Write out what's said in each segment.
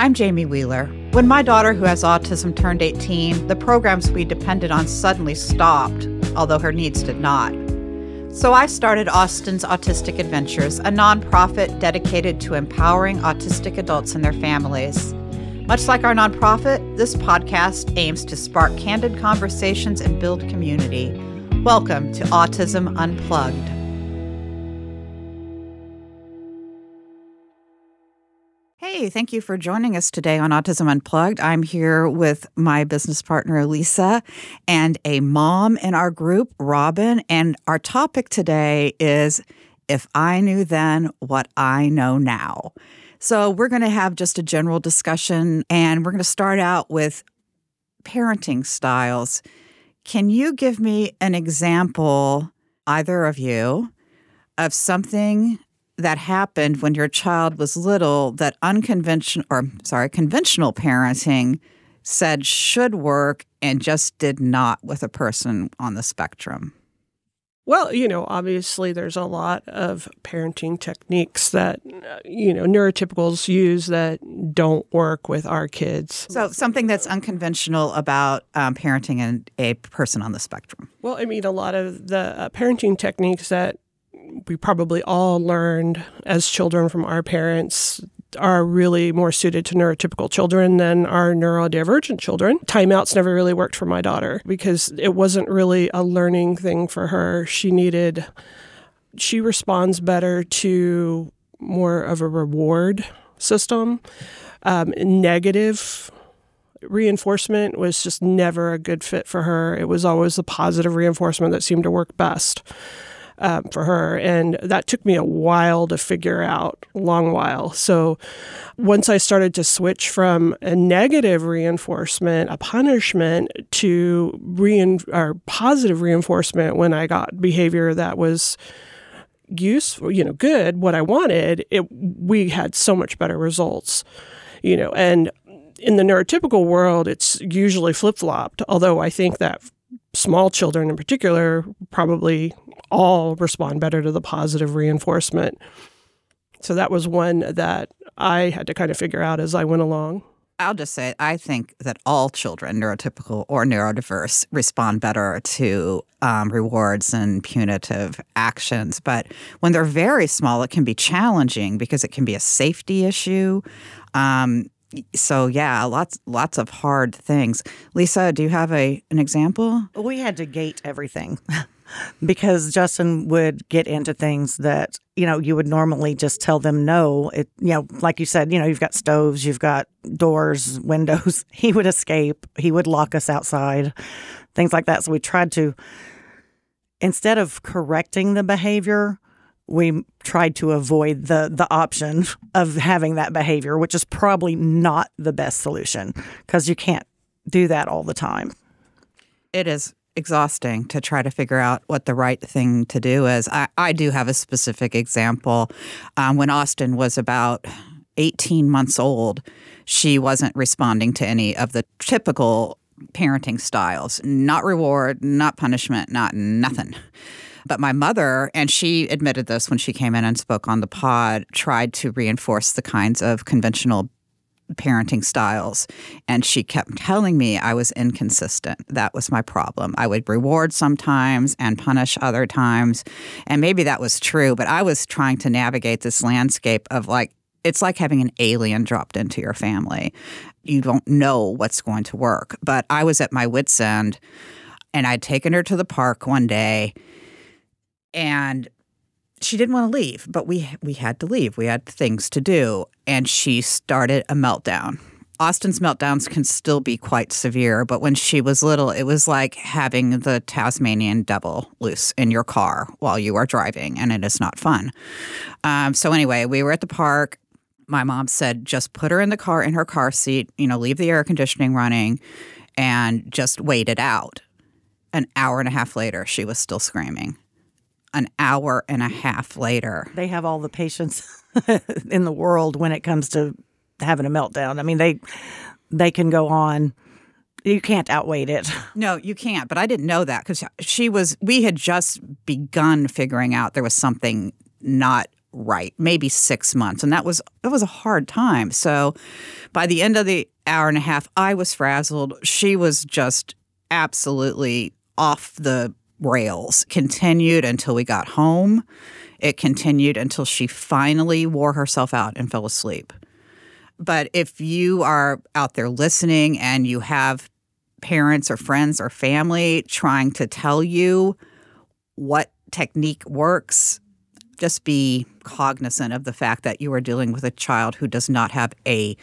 I'm Jamie Wheeler. When my daughter, who has autism, turned 18, the programs we depended on suddenly stopped, although her needs did not. So I started Austen's Autistic Adventures, a nonprofit dedicated to empowering autistic adults and their families. Much like our nonprofit, this podcast aims to spark candid conversations and build community. Welcome to Autism Unplugged. Hey, thank you for joining us today on Autism Unplugged. I'm here with my business partner, Lisa, and a mom in our group, Robin. And our topic today is If I Knew Then What I Know Now. So, we're going to have just a general discussion, and we're going to start out with parenting styles. Can you give me an example, either of you, of something that happened when your child was little that unconventional or sorry conventional parenting said should work and just did not with a person on the spectrum well, you know, obviously there's a lot of parenting techniques that, you know, neurotypicals use that don't work with our kids. So, something that's unconventional about um, parenting and a person on the spectrum. Well, I mean, a lot of the uh, parenting techniques that we probably all learned as children from our parents are really more suited to neurotypical children than our neurodivergent children. Timeouts never really worked for my daughter because it wasn't really a learning thing for her. She needed, she responds better to more of a reward system. Um, negative reinforcement was just never a good fit for her. It was always the positive reinforcement that seemed to work best um, for her. And that took me a while to figure out, long while. So once I started to switch from a negative reinforcement, a punishment, to rein- or positive reinforcement when I got behavior that was useful, you know, good, what I wanted, it, we had so much better results, you know, and in the neurotypical world, it's usually flip flopped, although I think that small children in particular probably all respond better to the positive reinforcement. So that was one that I had to kind of figure out as I went along. I'll just say I think that all children, neurotypical or neurodiverse, respond better to um, rewards and punitive actions. But when they're very small, it can be challenging because it can be a safety issue. Um, so yeah, lots lots of hard things. Lisa, do you have a an example? We had to gate everything. because Justin would get into things that you know you would normally just tell them no. It you know like you said you know you've got stoves, you've got doors, windows. He would escape. He would lock us outside, things like that. So we tried to instead of correcting the behavior, we tried to avoid the the option of having that behavior, which is probably not the best solution because you can't do that all the time. It is exhausting to try to figure out what the right thing to do is. I, I do have a specific example. Um, when Austen was about 18 months old, she wasn't responding to any of the typical parenting styles not reward, not punishment, not nothing. But my mother, and she admitted this when she came in and spoke on the pod, tried to reinforce the kinds of conventional parenting styles. And she kept telling me I was inconsistent. That was my problem. I would reward sometimes and punish other times. And maybe that was true, but I was trying to navigate this landscape of like, it's like having an alien dropped into your family. You don't know what's going to work. But I was at my wits' end and I'd taken her to the park one day and she didn't want to leave, but we we had to leave. We had things to do, and she started a meltdown. Austen's meltdowns can still be quite severe, but when she was little, it was like having the Tasmanian devil loose in your car while you are driving, and it is not fun. Um, so anyway, we were at the park. My mom said, just put her in the car in her car seat. You know, leave the air conditioning running, and just wait it out. An hour and a half later, she was still screaming an hour and a half later. They have all the patience in the world when it comes to having a meltdown. I mean, they they can go on. You can't outweigh it. No, you can't. But I didn't know that because she was. We had just begun figuring out there was something not right, maybe six months. And that was it was a hard time. So by the end of the hour and a half, I was frazzled. She was just absolutely off the rails. Continued until we got home. It continued until she finally wore herself out and fell asleep. But if you are out there listening and you have parents or friends or family trying to tell you what technique works, just be cognizant of the fact that you are dealing with a child who does not have a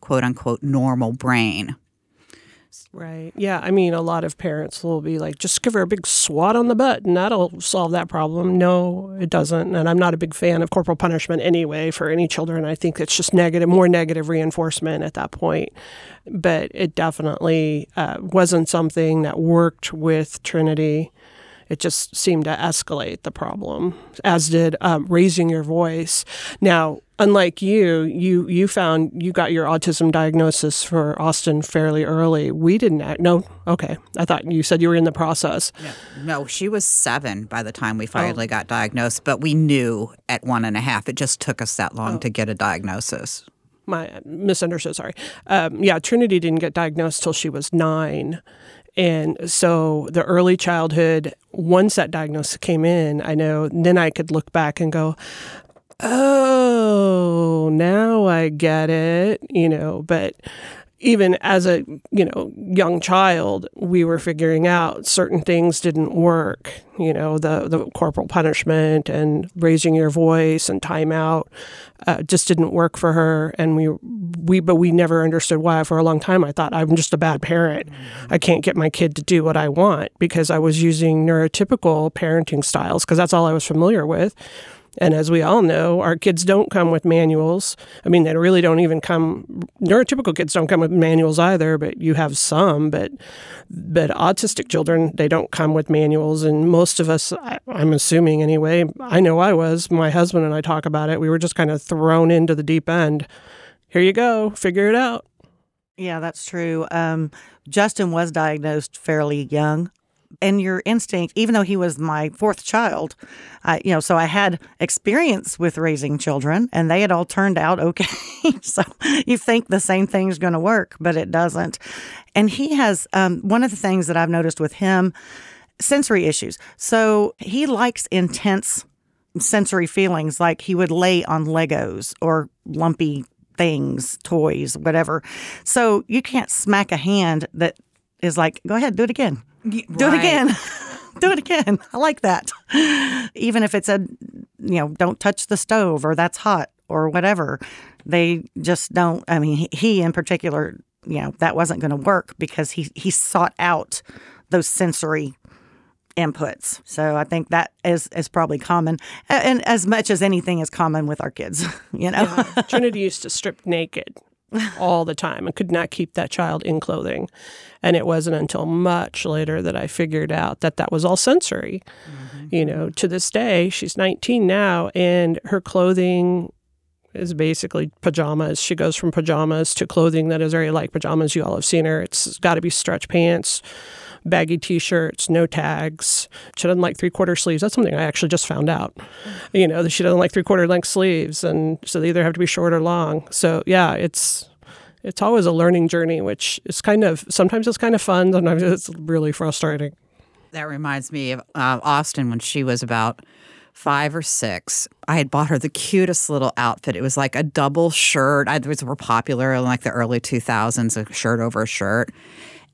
quote unquote normal brain. Right. Yeah. I mean, a lot of parents will be like, just give her a big swat on the butt and that'll solve that problem. No, it doesn't. And I'm not a big fan of corporal punishment anyway for any children. I think it's just negative, more negative reinforcement at that point. But it definitely uh, wasn't something that worked with Trinity it just seemed to escalate the problem, as did um, raising your voice. Now, unlike you, you you found you got your autism diagnosis for Austen fairly early. We didn't. Act, no, okay. I thought you said you were in the process. Yeah. No, she was seven by the time we finally oh. got diagnosed, but we knew at one and a half. It just took us that long oh. to get a diagnosis my misunderstood. Sorry. Um, yeah, Trinity didn't get diagnosed till she was nine, and so the early childhood, once that diagnosis came in, I know then I could look back and go, oh, now I get it, you know, but even as a you know young child we were figuring out certain things didn't work you know the the corporal punishment and raising your voice and timeout uh, just didn't work for her. And we we but we never understood why for a long time. I thought i'm just a bad parent. I can't get my kid to do what i want because i was using neurotypical parenting styles because that's all i was familiar with and as we all know, our kids don't come with manuals. I mean, they really don't even come. Neurotypical kids don't come with manuals either, but you have some. But but autistic children, they don't come with manuals. And most of us, I'm assuming anyway, I know I was. My husband and I talk about it. We were just kind of thrown into the deep end. Here you go, figure it out. Yeah, that's true. Um, Justin was diagnosed fairly young and your instinct, even though he was my fourth child, I, you know, so I had experience with raising children and they had all turned out okay. so you think the same thing is going to work, but it doesn't. And he has um, one of the things that I've noticed with him sensory issues. So he likes intense sensory feelings, like he would lay on Legos or lumpy things, toys, whatever. So you can't smack a hand that is like, go ahead, do it again do right. it again. do it again. I like that. Even if it's a, you know, don't touch the stove or that's hot or whatever. They just don't. I mean, he in particular, you know, that wasn't going to work because he he sought out those sensory inputs. So I think that is is probably common, and as much as anything is common with our kids. You know, yeah. Trinity used to strip naked all the time and could not keep that child in clothing. And it wasn't until much later that I figured out that that was all sensory. Mm-hmm. You know, to this day, she's 19 now, and her clothing is basically pajamas. She goes from pajamas to clothing that is very like pajamas. You all have seen her. It's got to be stretch pants baggy t-shirts, no tags. She doesn't like three-quarter sleeves. That's something I actually just found out. You know, she doesn't like three-quarter length sleeves, and so they either have to be short or long. So yeah, it's it's always a learning journey, which is kind of sometimes it's kind of fun, sometimes it's really frustrating. That reminds me of uh, Austen when she was about five or six. I had bought her the cutest little outfit. It was like a double shirt. I was were popular in like the early 2000s, a shirt over a shirt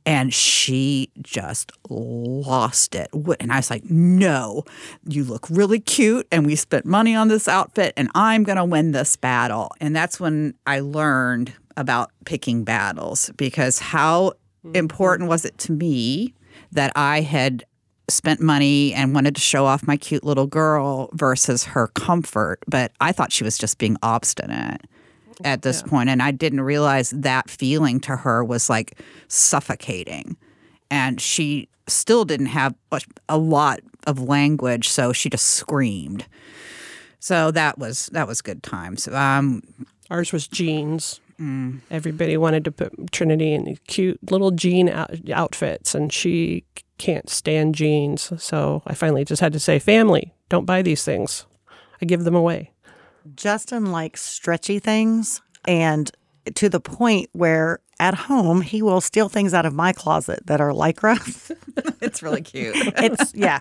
and she just lost it. And I was like, no, you look really cute. And we spent money on this outfit, and I'm going to win this battle. And that's when I learned about picking battles because how mm-hmm. important was it to me that I had spent money and wanted to show off my cute little girl versus her comfort. But I thought she was just being obstinate at this yeah. point, and I didn't realize that feeling to her was like suffocating. And she still didn't have a lot of language, so she just screamed. So that was that was good times. Um, Ours was jeans. Mm. Everybody wanted to put Trinity in cute little jean out- outfits, and she can't stand jeans. So I finally just had to say, "Family, don't buy these things. I give them away." Justin likes stretchy things and to the point where at home he will steal things out of my closet that are lycra. It's really cute. it's yeah.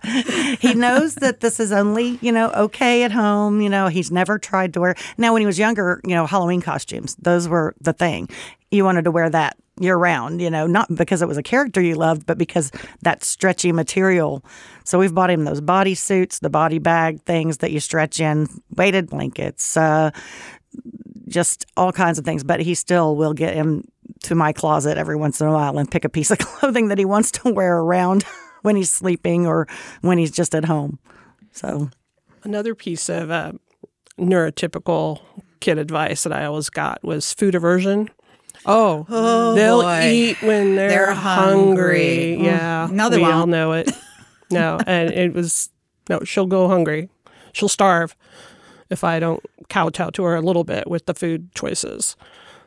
He knows that this is only, you know, okay at home. You know, he's never tried to wear now when he was younger, you know, Halloween costumes, those were the thing. You wanted to wear that year round, you know, not because it was a character you loved, but because that stretchy material. So we've bought him those body suits, the body bag things that you stretch in, weighted blankets, uh, just all kinds of things. But he still will get him to my closet every once in a while and pick a piece of clothing that he wants to wear around when he's sleeping or when he's just at home. So Another piece of uh, neurotypical kid advice that I always got was food aversion. Oh, Oh, they'll boy. eat when they're, They're hungry. hungry. Mm. Yeah, No, they we all won't. know it. No, and it was no. She'll go hungry. She'll starve if I don't kowtow to her a little bit with the food choices.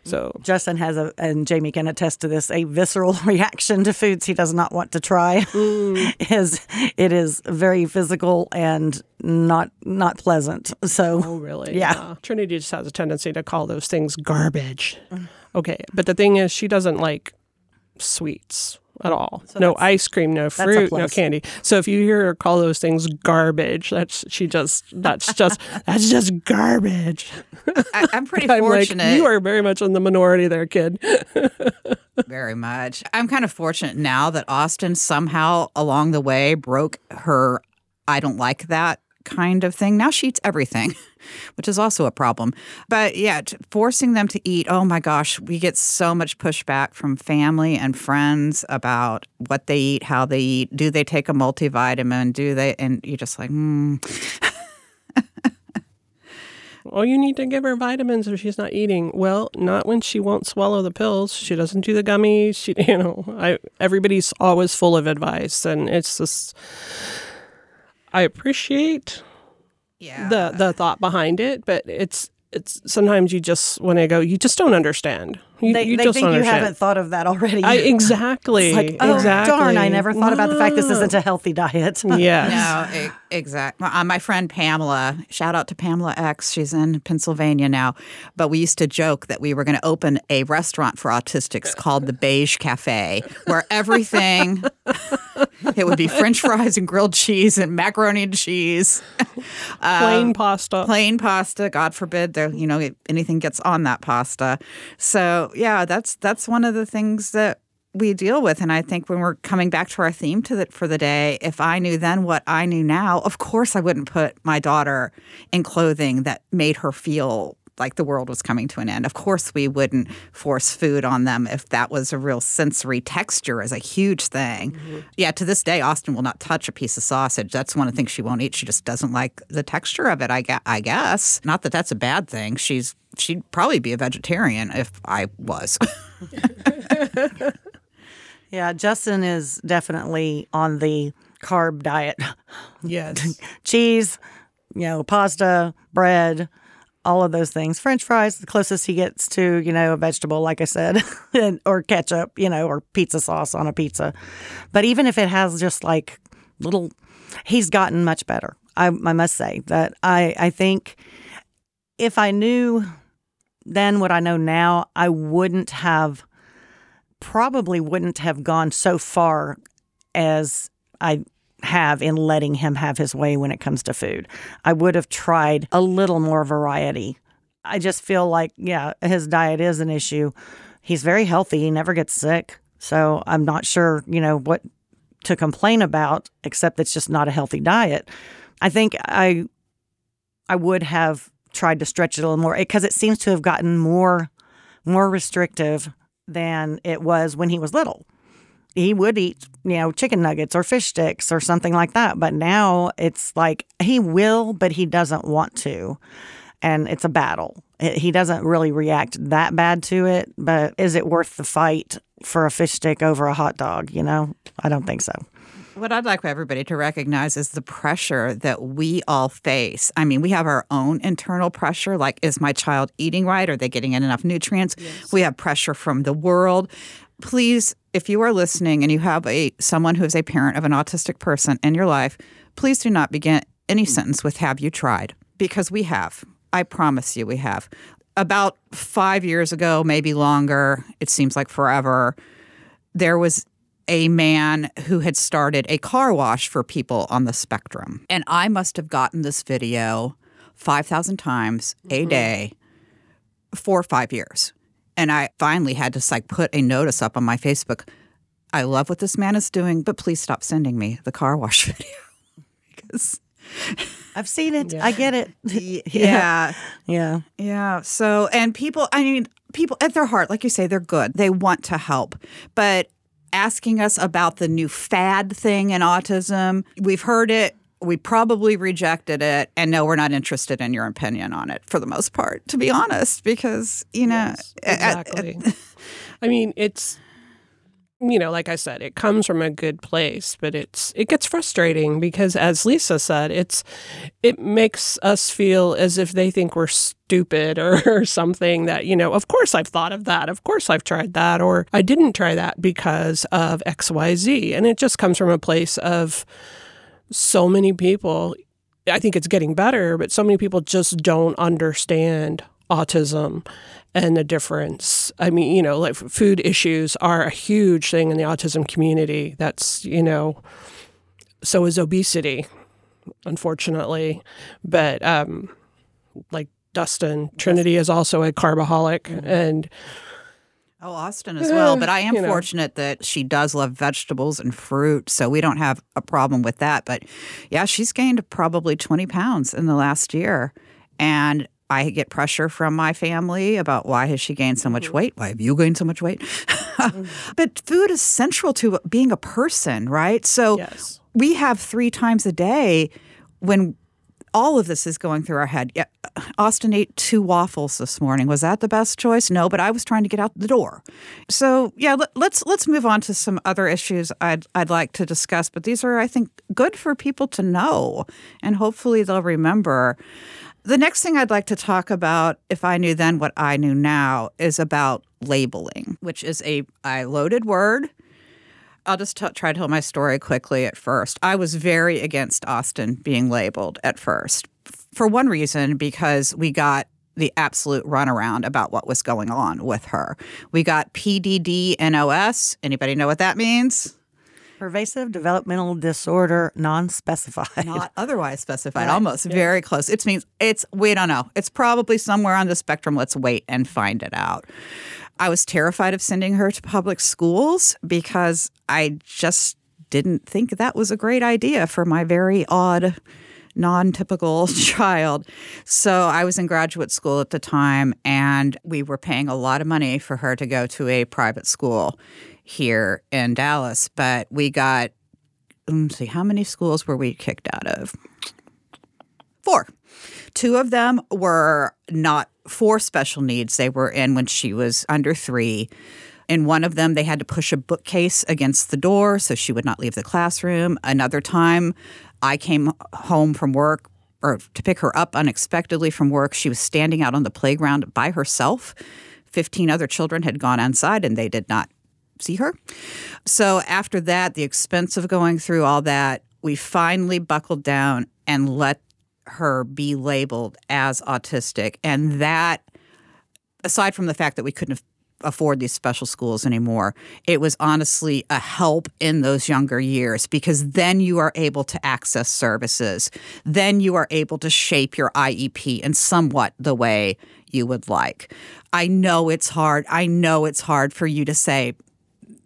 So Justin has a, and Jamie can attest to this, a visceral reaction to foods he does not want to try. is it is very physical and not not pleasant. So Oh, really? Yeah. Trinity just has a tendency to call those things garbage. Okay. But the thing is, she doesn't like sweets at all. no ice cream, no fruit, no candy. So if you hear her call those things garbage, that's she just that's just that's just garbage. I, I'm pretty I'm like, fortunate. you are very much in the minority there, kid. Very much. I'm kind of fortunate now that Austen somehow along the way broke her I don't like that kind of thing. Now she eats everything, which is also a problem. But yeah, forcing them to eat, oh my gosh, we get so much pushback from family and friends about what they eat, how they eat. Do they take a multivitamin? Do they? And you're just like, hmm. Well, you need to give her vitamins if she's not eating. Well, not when she won't swallow the pills. She doesn't do the gummies. She, you know, I everybody's always full of advice, and it's just. I appreciate yeah. the the thought behind it, but it's it's sometimes you just when I go, you just don't understand. You, they, you they just think you understand. haven't thought of that already. I exactly. It's like, oh, exactly. darn, I never thought about the fact this isn't a healthy diet. Yes. No, exactly. Uh, my friend Pamela, shout out to Pamela X. She's in Pennsylvania now. But we used to joke that we were going to open a restaurant for autistics called the Beige Cafe, where everything it would be French fries and grilled cheese and macaroni and cheese, Plain pasta. plain pasta. God forbid there, you know, anything gets on that pasta. So yeah, that's that's one of the things that we deal with. And I think when we're coming back to our theme to the, for the day, if I knew then what I knew now, of course I wouldn't put my daughter in clothing that made her feel like the world was coming to an end. Of course we wouldn't force food on them if that was a real sensory texture is a huge thing. Mm-hmm. Yeah, to this day Austen will not touch a piece of sausage. That's one of the things she won't eat. She just doesn't like the texture of it, I, gue- I guess. Not that that's a bad thing. She's she'd probably be a vegetarian if I was. Yeah, Justin is definitely on the carb diet. Yes. Cheese, you know, pasta, bread, all of those things. French fries, the closest he gets to, you know, a vegetable, like I said, and, or ketchup, you know, or pizza sauce on a pizza. But even if it has just like little, he's gotten much better. I, I must say that I, I think if I knew then what I know now, I wouldn't have, probably wouldn't have gone so far as I have in letting him have his way when it comes to food. I would have tried a little more variety. I just feel like, yeah, his diet is an issue. He's very healthy, he never gets sick. So I'm not sure, you know, what to complain about, except it's just not a healthy diet. I think I I would have tried to stretch it a little more because it seems to have gotten more more restrictive than it was when he was little. He would eat, you know, chicken nuggets or fish sticks or something like that, but now it's like he will, but he doesn't want to. And it's a battle. It- He doesn't really react that bad to it, but is it worth the fight for a fish stick over a hot dog, you know? I don't think so. What I'd like for everybody to recognize is the pressure that we all face. I mean, we have our own internal pressure like, is my child eating right? Are they getting in enough nutrients? We have pressure from the world. Please, if you are listening and you have a someone who is a parent of an autistic person in your life, please do not begin any sentence with have you tried? Because we have. I promise you we have. About five years ago, maybe longer, it seems like forever, there was a man who had started a car wash for people on the spectrum. And I must have gotten this video 5,000 times a mm-hmm. day for five years. And I finally had to like put a notice up on my Facebook. I love what this man is doing, but please stop sending me the car wash video because I've seen it. I get it. yeah, Yeah. yeah. So, and people, I mean, people at their heart, like you say, they're good. They want to help. But asking us about the new fad thing in autism, we've heard it. We probably rejected it. And no, we're not interested in your opinion on it for the most part, to be honest, because, you know, Yes, exactly. I mean, it's you know, like I said, it comes from a good place, but it's it gets frustrating because as Lisa said, it's it makes us feel as if they think we're stupid or, or something that, you know, of course I've thought of that. Of course I've tried that or I didn't try that because of XYZ. And it just comes from a place of so many people I think it's getting better, but so many people just don't understand autism and the difference. I mean, you know, like food issues are a huge thing in the autism community. That's, you know, so is obesity, unfortunately. But um like Dustin, Trinity is also a carbaholic and Oh, Austen as well. But I am you know. fortunate that she does love vegetables and fruit. So we don't have a problem with that. But yeah, she's gained probably 20 pounds in the last year. And I get pressure from my family about why has she gained so much mm-hmm. weight? Why have you gained so much weight? Mm-hmm. but food is central to being a person, right? So yes. we have three times a day when all of this is going through our head. Yeah, Austen ate two waffles this morning. Was that the best choice? No, but I was trying to get out the door. So yeah, let, let's let's move on to some other issues I'd I'd like to discuss. But these are, I think, good for people to know, and hopefully they'll remember. The next thing I'd like to talk about, if I knew then what I knew now, is about labeling, which is a, a loaded word. I'll just t- try to tell my story quickly at first. I was very against Austen being labeled at first for one reason, because we got the absolute runaround about what was going on with her. We got PDD-NOS. Anybody know what that means? Pervasive developmental disorder, non-specified. Not otherwise specified. Almost very close. It means it's we don't know. It's probably somewhere on the spectrum. Let's wait and find it out. I was terrified of sending her to public schools because I just didn't think that was a great idea for my very odd non-typical child. So I was in graduate school at the time and we were paying a lot of money for her to go to a private school here in Dallas, but we got let's see how many schools were we kicked out of? Four. Two of them were not for special needs. They were in when she was under three. In one of them, they had to push a bookcase against the door so she would not leave the classroom. Another time, I came home from work or to pick her up unexpectedly from work. She was standing out on the playground by herself. 15 other children had gone inside and they did not see her. So after that, the expense of going through all that, we finally buckled down and let her be labeled as autistic. And that, aside from the fact that we couldn't afford these special schools anymore, it was honestly a help in those younger years because then you are able to access services. Then you are able to shape your IEP in somewhat the way you would like. I know it's hard. I know it's hard for you to say,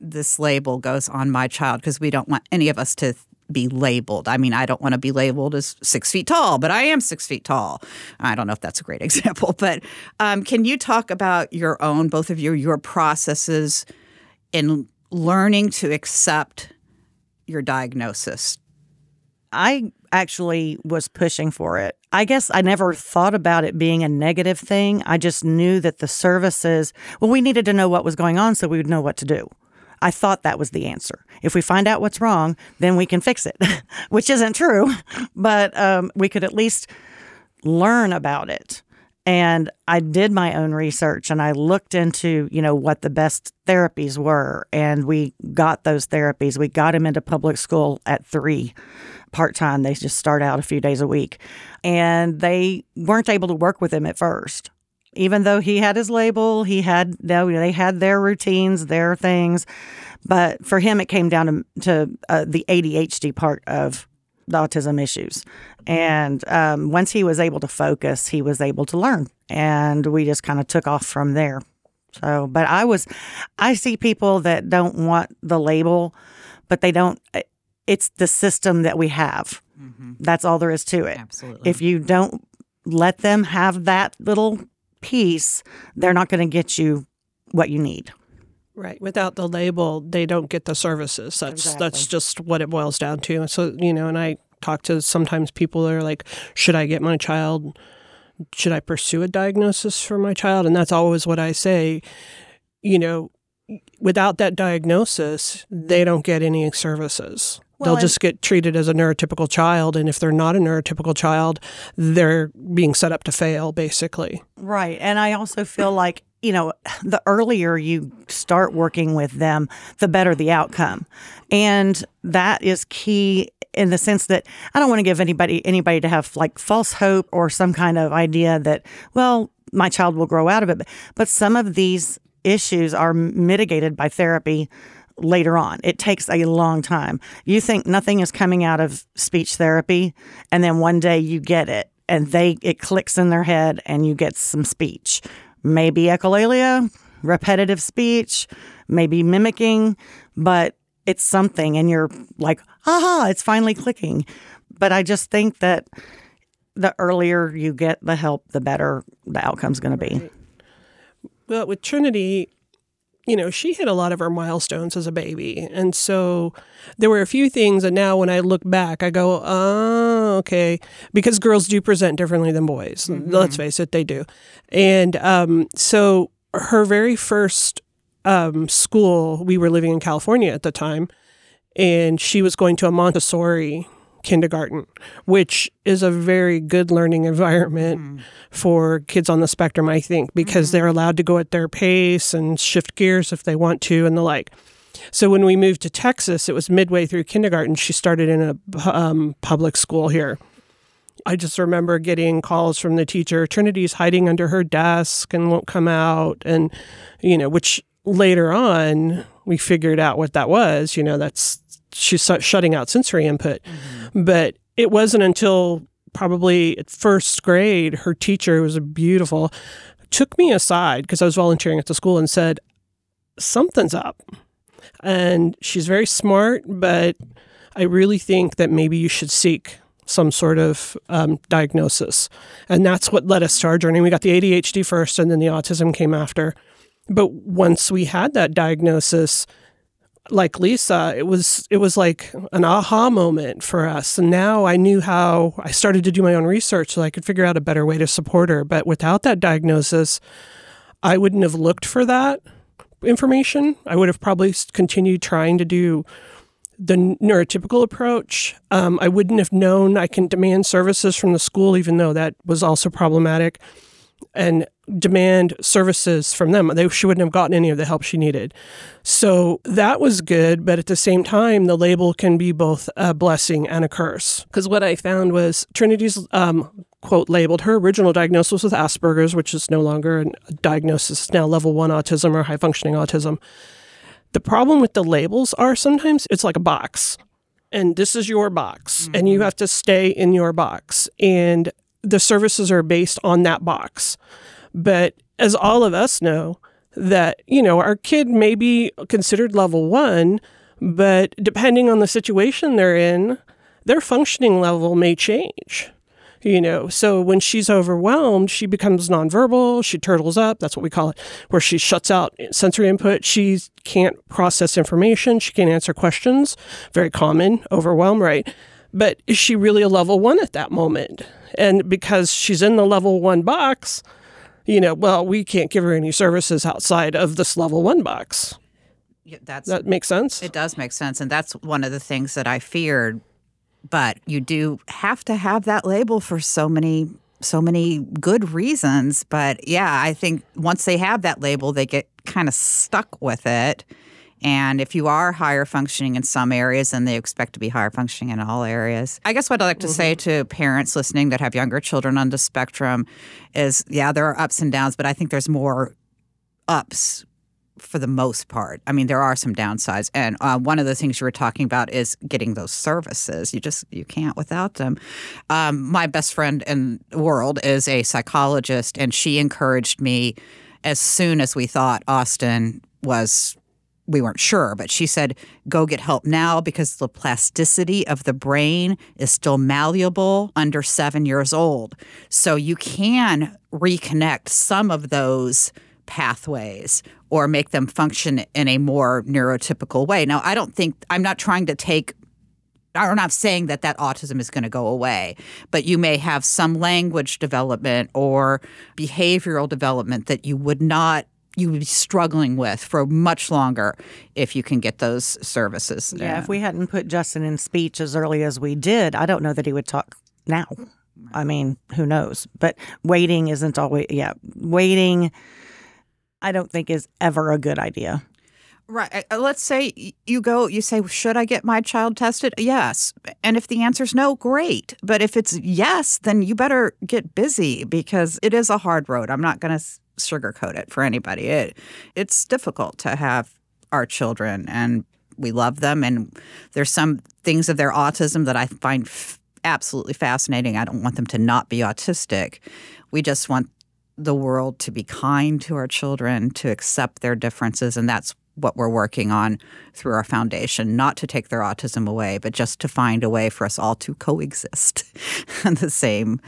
this label goes on my child because we don't want any of us to be labeled. I mean, I don't want to be labeled as six feet tall, but I am six feet tall. I don't know if that's a great example, but um, can you talk about your own, both of you, your processes in learning to accept your diagnosis? I actually was pushing for it. I guess I never thought about it being a negative thing. I just knew that the services, well, we needed to know what was going on so we would know what to do. I thought that was the answer. If we find out what's wrong, then we can fix it, which isn't true, but um, we could at least learn about it. And I did my own research and I looked into, you know, what the best therapies were. And we got those therapies. We got him into public school at three part time. They just start out a few days a week. And they weren't able to work with him at first. Even though he had his label, he had they had their routines, their things, but for him, it came down to, to uh, the ADHD part of the autism issues. And um, once he was able to focus, he was able to learn. And we just kind of took off from there. So, but I was, I see people that don't want the label, but they don't, it's the system that we have. Mm-hmm. That's all there is to it. Absolutely. If you don't let them have that little piece, they're not going to get you what you need. Right. Without the label, they don't get the services. That's exactly. that's just what it boils down to. So, you know, and I talk to sometimes people that are like, should I get my child should I pursue a diagnosis for my child? And that's always what I say. You know, without that diagnosis, they don't get any services. Well, They'll just get treated as a neurotypical child. And if they're not a neurotypical child, they're being set up to fail, basically. Right. And I also feel like you know, the earlier you start working with them, the better the outcome. And that is key in the sense that I don't want to give anybody anybody to have like false hope or some kind of idea that, well, my child will grow out of it. But some of these issues are mitigated by therapy later on. It takes a long time. You think nothing is coming out of speech therapy, and then one day you get it and they it clicks in their head and you get some speech maybe echolalia, repetitive speech, maybe mimicking, but it's something and you're like, aha, it's finally clicking. But I just think that the earlier you get the help, the better the outcome's going to be. Well, with Trinity, you know, she hit a lot of her milestones as a baby. And so there were a few things. And now when I look back, I go, oh, okay. Because girls do present differently than boys. Mm-hmm. Let's face it, they do. And um, so her very first um, school, we were living in California at the time, and she was going to a Montessori kindergarten, which is a very good learning environment mm. for kids on the spectrum, I think, because mm. they're allowed to go at their pace and shift gears if they want to and the like. So when we moved to Texas, it was midway through kindergarten. She started in a um, public school here. I just remember getting calls from the teacher. Trinity's hiding under her desk and won't come out, and you know, which later on we figured out what that was. You know, that's she's shutting out sensory input. Mm-hmm. But it wasn't until probably at first grade, her teacher was a beautiful, took me aside because I was volunteering at the school and said, Something's up. And she's very smart, but I really think that maybe you should seek some sort of um, diagnosis. And that's what led us to our journey. We got the ADHD first, and then the autism came after. But once we had that diagnosis, like Lisa, it was it was like an aha moment for us. And now I knew how I started to do my own research so I could figure out a better way to support her. But without that diagnosis, I wouldn't have looked for that information. I would have probably continued trying to do the neurotypical approach. Um, I wouldn't have known I can demand services from the school, even though that was also problematic. And demand services from them. They, she wouldn't have gotten any of the help she needed. So that was good. But at the same time, the label can be both a blessing and a curse. Because what I found was Trinity's um, quote labeled her original diagnosis was Asperger's, which is no longer a diagnosis, it's now level one autism or high functioning autism. The problem with the labels are sometimes it's like a box. And this is your box, mm-hmm. and you mm-hmm. have to stay in your box. And the services are based on that box. But as all of us know, that, you know, our kid may be considered level one, but depending on the situation they're in, their functioning level may change. You know, so when she's overwhelmed, she becomes nonverbal, she turtles up, that's what we call it, where she shuts out sensory input. She can't process information, she can't answer questions. Very common, overwhelm, right? But is she really a level one at that moment? And because she's in the level one box, you know, well, we can't give her any services outside of this level one box. Yeah, that's that makes sense. It does make sense, and that's one of the things that I feared. But you do have to have that label for so many so many good reasons. But yeah, I think once they have that label, they get kind of stuck with it. And if you are higher functioning in some areas, then they expect to be higher functioning in all areas. I guess what I'd like to say to parents listening that have younger children on the spectrum is yeah, there are ups and downs, but I think there's more ups for the most part. I mean, there are some downsides, and uh, one of the things you were talking about is getting those services. You just you can't without them. Um, my best friend in the world is a psychologist, and she encouraged me as soon as we thought Austen was. We weren't sure, but she said, go get help now because the plasticity of the brain is still malleable under seven years old. So you can reconnect some of those pathways or make them function in a more neurotypical way. Now, I don't think I'm not trying to take I'm not saying that that autism is going to go away, but you may have some language development or behavioral development that you would not you would be struggling with for much longer if you can get those services. Yeah, if we hadn't put Justin in speech as early as we did, I don't know that he would talk now. I mean, who knows? But waiting isn't always yeah, waiting I don't think is ever a good idea. Right. Uh, let's say you go, you say, Should I get my child tested? Yes. And if the answer is no, great. But if it's yes, then you better get busy because it is a hard road. I'm not going to sugarcoat it for anybody. It, it's difficult to have our children and we love them. And there's some things of their autism that I find f- absolutely fascinating. I don't want them to not be autistic. We just want the world to be kind to our children, to accept their differences. And that's what we're working on through our foundation, not to take their autism away, but just to find a way for us all to coexist in the same.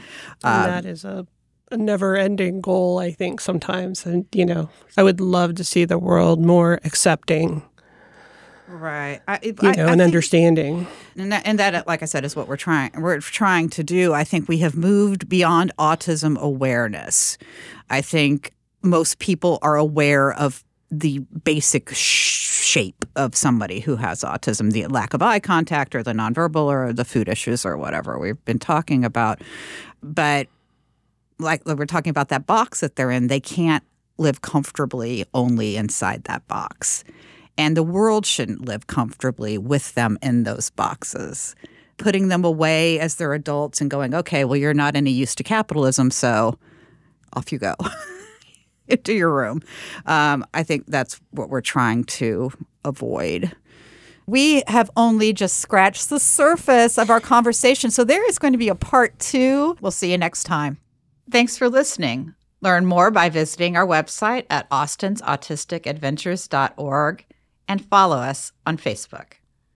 Um, that is a, a never ending goal, I think, sometimes. And, you know, I would love to see the world more accepting. Right. I, you know I, I an understanding. And that, and that like i said is what we're trying we're trying to do. I think we have moved beyond autism awareness. I think most people are aware of the basic sh- shape of somebody who has autism the lack of eye contact or the nonverbal or the food issues or whatever we've been talking about. But like we're talking about that box that they're in they can't live comfortably only inside that box and the world shouldn't live comfortably with them in those boxes. Putting them away as they're adults and going, okay, well, you're not any use to capitalism, so off you go into your room. Um, I think that's what we're trying to avoid. We have only just scratched the surface of our conversation, so there is going to be a part two. We'll see you next time. Thanks for listening. Learn more by visiting our website at austins.autisticadventures.org and follow us on Facebook.